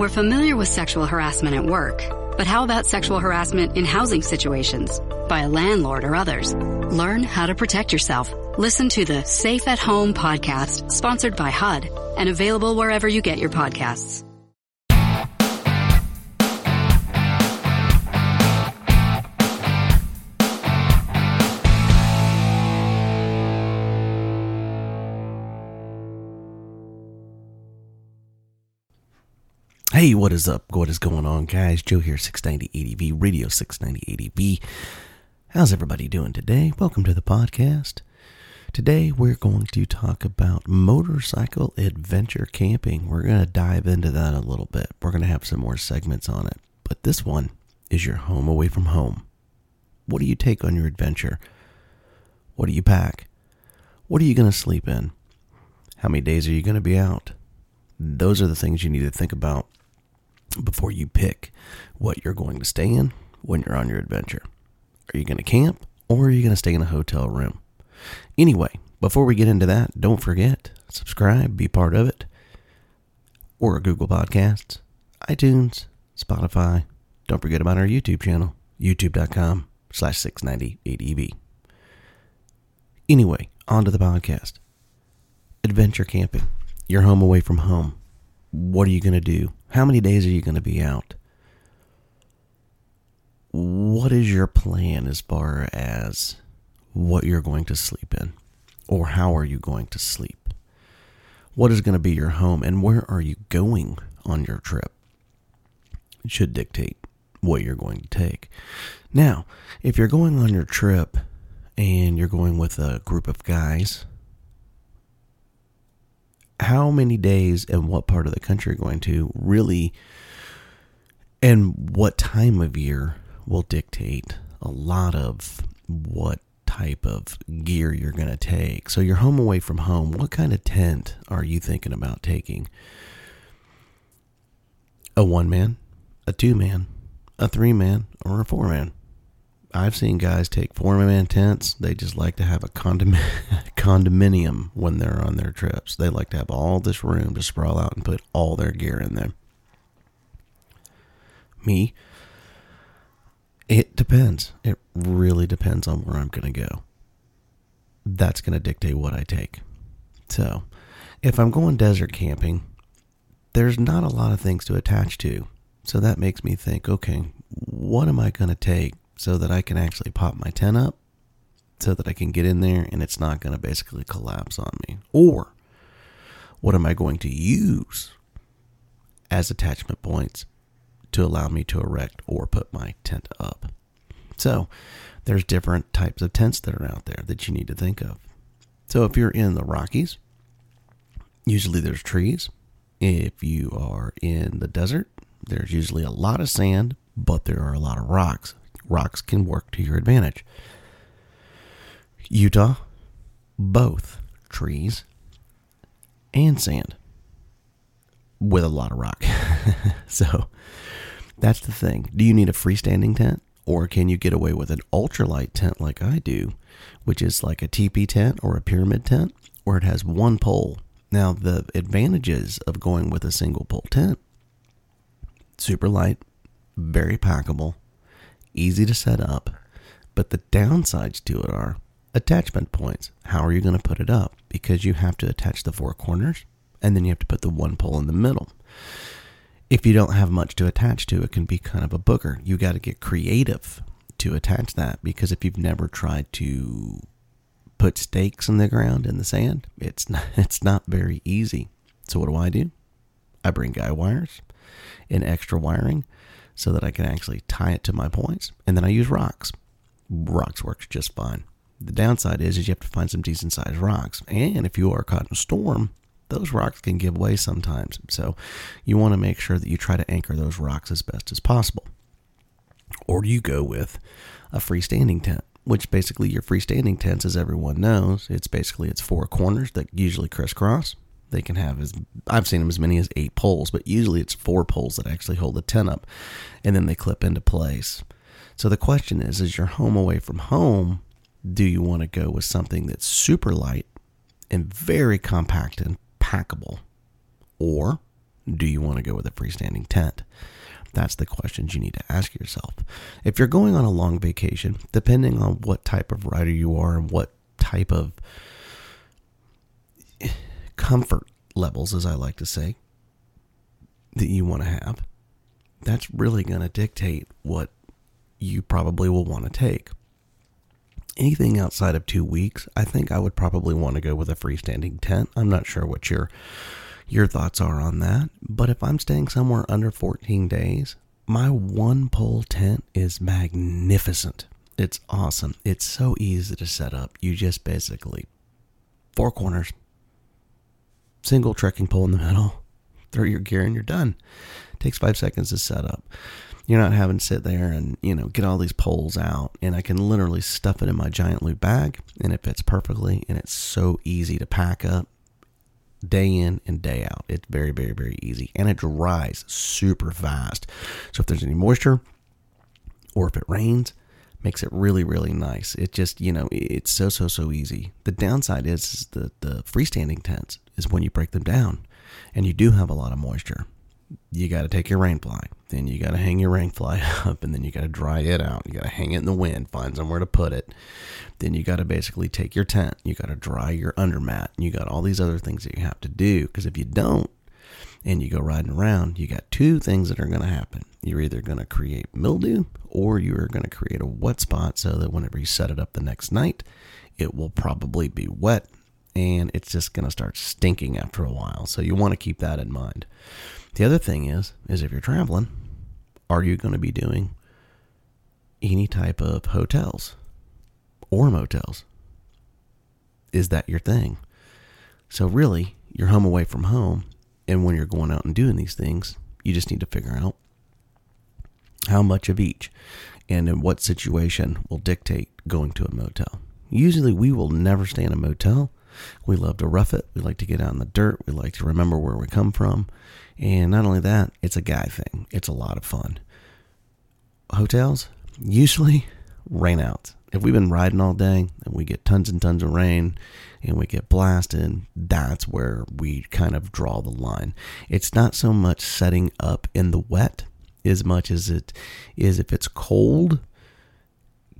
We're familiar with sexual harassment at work, but how about sexual harassment in housing situations by a landlord or others? Learn how to protect yourself. Listen to the Safe at Home podcast, sponsored by HUD and available wherever you get your podcasts. Hey, what is up? What is going on, guys? Joe here, 690 ADV, Radio 690 ADV. How's everybody doing today? Welcome to the podcast. Today, we're going to talk about motorcycle adventure camping. We're going to dive into that a little bit. We're going to have some more segments on it. But this one is your home away from home. What do you take on your adventure? What do you pack? What are you going to sleep in? How many days are you going to be out? Those are the things you need to think about before you pick what you're going to stay in when you're on your adventure. Are you going to camp or are you going to stay in a hotel room? Anyway, before we get into that, don't forget, subscribe, be part of it, or Google Podcasts, iTunes, Spotify. Don't forget about our YouTube channel, youtube.com slash 690ADV. Anyway, on to the podcast. Adventure camping. You're home away from home. What are you going to do? How many days are you going to be out? What is your plan as far as what you're going to sleep in? Or how are you going to sleep? What is going to be your home and where are you going on your trip? It should dictate what you're going to take. Now, if you're going on your trip and you're going with a group of guys, how many days and what part of the country you're going to really and what time of year will dictate a lot of what type of gear you're going to take. So you're home away from home. What kind of tent are you thinking about taking? A one man, a two man, a three man, or a four man? I've seen guys take four man tents. They just like to have a condom- condominium when they're on their trips. They like to have all this room to sprawl out and put all their gear in there. Me, it depends. It really depends on where I'm going to go. That's going to dictate what I take. So, if I'm going desert camping, there's not a lot of things to attach to. So that makes me think, okay, what am I going to take so that I can actually pop my tent up so that I can get in there and it's not going to basically collapse on me? Or what am I going to use as attachment points to allow me to erect or put my tent up? So there's different types of tents that are out there that you need to think of. So if you're in the Rockies, usually there's trees. If you are in the desert, there's usually a lot of sand, but there are a lot of rocks rocks can work to your advantage. Utah, both trees and sand. with a lot of rock. so that's the thing. Do you need a freestanding tent? Or can you get away with an ultralight tent like I do, which is like a teepee tent or a pyramid tent, where it has one pole? Now, the advantages of going with a single pole tent super light, very packable, easy to set up, but the downsides to it are attachment points. How are you going to put it up? Because you have to attach the four corners and then you have to put the one pole in the middle. If you don't have much to attach to, it can be kind of a booger. You got to get creative to attach that because if you've never tried to put stakes in the ground in the sand, it's not, it's not very easy. So what do I do? I bring guy wires and extra wiring so that I can actually tie it to my points, and then I use rocks. Rocks works just fine. The downside is, is you have to find some decent sized rocks, and if you are caught in a storm, those rocks can give way sometimes. So you want to make sure that you try to anchor those rocks as best as possible. Or you go with a freestanding tent, which basically your freestanding tents, as everyone knows, it's basically it's four corners that usually crisscross. They can have as I've seen them as many as eight poles, but usually it's four poles that actually hold the tent up, and then they clip into place. So the question is: Is your home away from home? Do you want to go with something that's super light and very compact and packable? Or do you want to go with a freestanding tent? That's the questions you need to ask yourself. If you're going on a long vacation, depending on what type of rider you are and what type of comfort levels, as I like to say, that you want to have, that's really going to dictate what you probably will want to take anything outside of two weeks, I think I would probably want to go with a freestanding tent. I'm not sure what your your thoughts are on that, but if I'm staying somewhere under 14 days, my one pole tent is magnificent. It's awesome. It's so easy to set up. You just basically four corners, single trekking pole in the middle, throw your gear, and you're done. It takes five seconds to set up. You're not having to sit there and, you know, get all these poles out. And I can literally stuff it in my giant loop bag and it fits perfectly. And it's so easy to pack up day in and day out. It's very, very, very easy. And it dries super fast. So if there's any moisture or if it rains, makes it really, really nice. It just, you know, it's so, so, so easy. The downside is, is the, the freestanding tents is when you break them down and you do have a lot of moisture you got to take your rain fly. Then you got to hang your rain fly up and then you got to dry it out. You got to hang it in the wind, find somewhere to put it. Then you got to basically take your tent. You got to dry your undermat. And you got all these other things that you have to do because if you don't and you go riding around, you got two things that are going to happen. You're either going to create mildew or you're going to create a wet spot so that whenever you set it up the next night, it will probably be wet and it's just going to start stinking after a while. So you want to keep that in mind. The other thing is, is if you're traveling, are you going to be doing any type of hotels or motels? Is that your thing? So really, you're home away from home, and when you're going out and doing these things, you just need to figure out how much of each and in what situation will dictate going to a motel. Usually, we will never stay in a motel. We love to rough it. We like to get out in the dirt. We like to remember where we come from. And not only that, it's a guy thing. It's a lot of fun. Hotels, usually rain out. If we've been riding all day and we get tons and tons of rain and we get blasted, that's where we kind of draw the line. It's not so much setting up in the wet as much as it is if it's cold,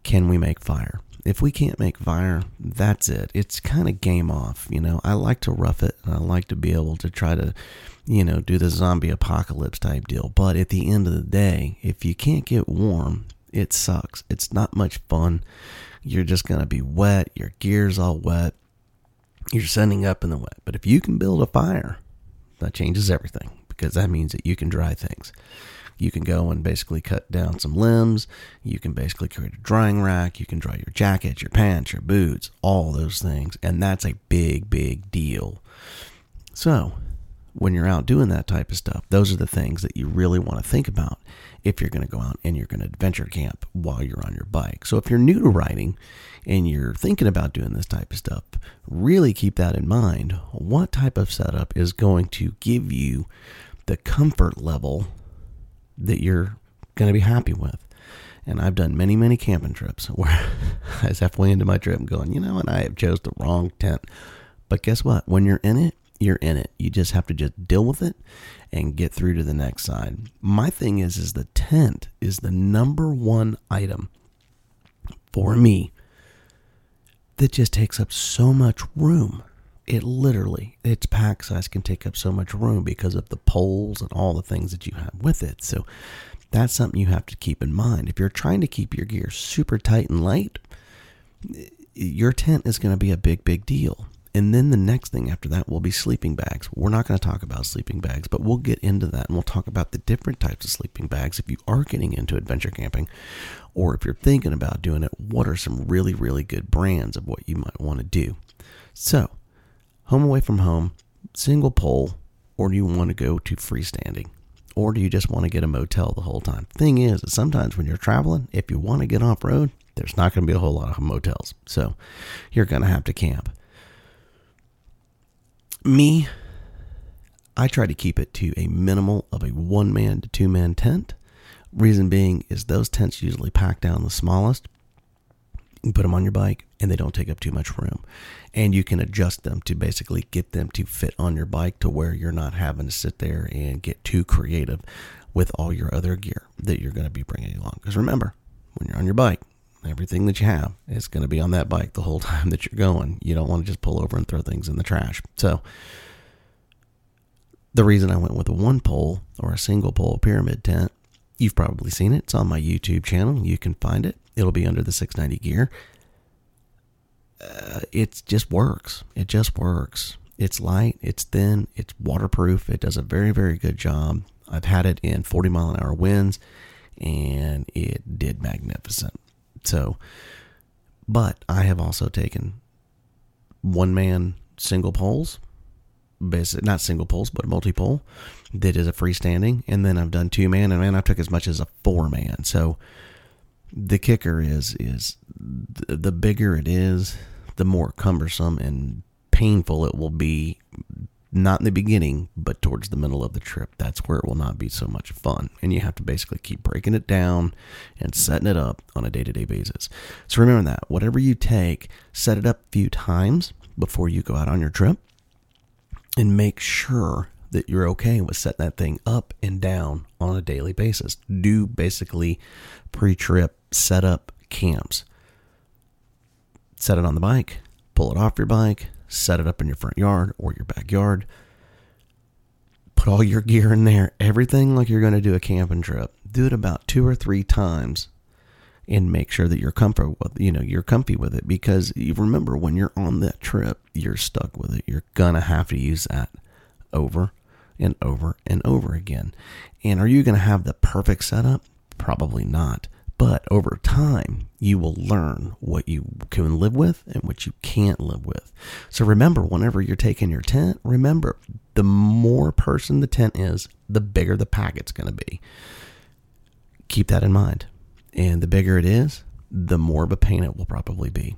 can we make fire? If we can't make fire, that's it. It's kind of game off, you know. I like to rough it and I like to be able to try to, you know, do the zombie apocalypse type deal. But at the end of the day, if you can't get warm, it sucks. It's not much fun. You're just going to be wet, your gear's all wet. You're sending up in the wet. But if you can build a fire, that changes everything because that means that you can dry things you can go and basically cut down some limbs. You can basically create a drying rack. You can dry your jacket, your pants, your boots, all those things. And that's a big, big deal. So, when you're out doing that type of stuff, those are the things that you really want to think about if you're going to go out and you're going to adventure camp while you're on your bike. So, if you're new to riding and you're thinking about doing this type of stuff, really keep that in mind. What type of setup is going to give you the comfort level that you're going to be happy with. And I've done many, many camping trips where I was halfway into my trip going, you know what, I have chose the wrong tent. But guess what? When you're in it, you're in it. You just have to just deal with it and get through to the next side. My thing is is the tent is the number one item for me that just takes up so much room. It literally, its pack size can take up so much room because of the poles and all the things that you have with it. So that's something you have to keep in mind. If you're trying to keep your gear super tight and light, your tent is going to be a big, big deal. And then the next thing after that will be sleeping bags. We're not going to talk about sleeping bags, but we'll get into that and we'll talk about the different types of sleeping bags if you are getting into adventure camping or if you're thinking about doing it, what are some really, really good brands of what you might want to do. So, home away from home, single pole, or do you want to go to freestanding? Or do you just want to get a motel the whole time? Thing is, sometimes when you're traveling, if you want to get off road, there's not going to be a whole lot of motels. So you're going to have to camp. Me, I try to keep it to a minimal of a one man to two man tent. Reason being is those tents usually pack down the smallest. You put them on your bike and they don't take up too much room. And you can adjust them to basically get them to fit on your bike to where you're not having to sit there and get too creative with all your other gear that you're going to be bringing along. Because remember, when you're on your bike, everything that you have is going to be on that bike the whole time that you're going. You don't want to just pull over and throw things in the trash. So, the reason I went with a one pole or a single pole pyramid tent You've probably seen it. It's on my YouTube channel. You can find it. It'll be under the 690 gear. Uh, it just works. It just works. It's light, it's thin, it's waterproof. It does a very, very good job. I've had it in 40 mile an hour winds and it did magnificent. So, but I have also taken one man single poles basic, not single poles, but multi pole that is a freestanding. And then I've done two man, and man, I took as much as a four man. So the kicker is is the bigger it is, the more cumbersome and painful it will be. Not in the beginning, but towards the middle of the trip. That's where it will not be so much fun. And you have to basically keep breaking it down and setting it up on a day to day basis. So remember that. Whatever you take, set it up a few times before you go out on your trip and make sure that you're okay with setting that thing up and down on a daily basis. Do basically pre trip setup camps. Set it on the bike, pull it off your bike, set it up in your front yard or your backyard. Put all your gear in there, everything like you're going to do a camping trip. Do it about two or three times and make sure that you're comfortable with you know you're comfy with it because you remember when you're on that trip you're stuck with it. You're gonna have to use that over and over and over again. And are you gonna have the perfect setup? Probably not but over time you will learn what you can live with and what you can't live with so remember whenever you're taking your tent remember the more person the tent is the bigger the packet's going to be keep that in mind and the bigger it is, the more of a pain it will probably be.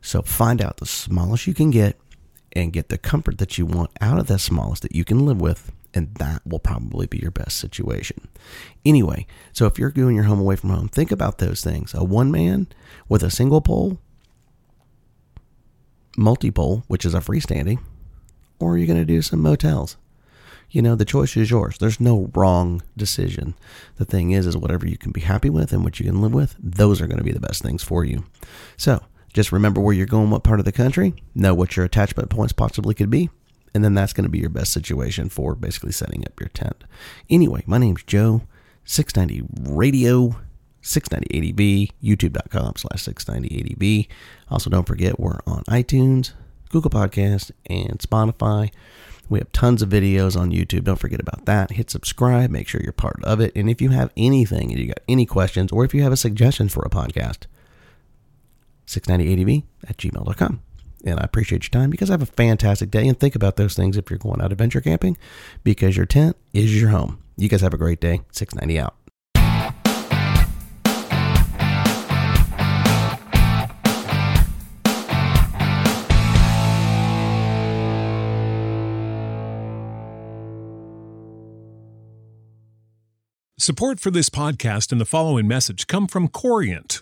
So find out the smallest you can get and get the comfort that you want out of that smallest that you can live with. And that will probably be your best situation. Anyway, so if you're doing your home away from home, think about those things. A one man with a single pole, multi pole, which is a freestanding, or you're going to do some motels you know, the choice is yours. There's no wrong decision. The thing is, is whatever you can be happy with and what you can live with, those are going to be the best things for you. So just remember where you're going, what part of the country, know what your attachment points possibly could be, and then that's going to be your best situation for basically setting up your tent. Anyway, my name's Joe, 690 Radio. 690ADV, youtube.com slash 690ADV. Also, don't forget we're on iTunes, Google Podcast, and Spotify. We have tons of videos on YouTube. Don't forget about that. Hit subscribe, make sure you're part of it. And if you have anything, if you got any questions, or if you have a suggestion for a podcast, 690adv at gmail.com. And I appreciate your time because I have a fantastic day. And think about those things if you're going out adventure camping because your tent is your home. You guys have a great day. 690 out. Support for this podcast and the following message come from Corient.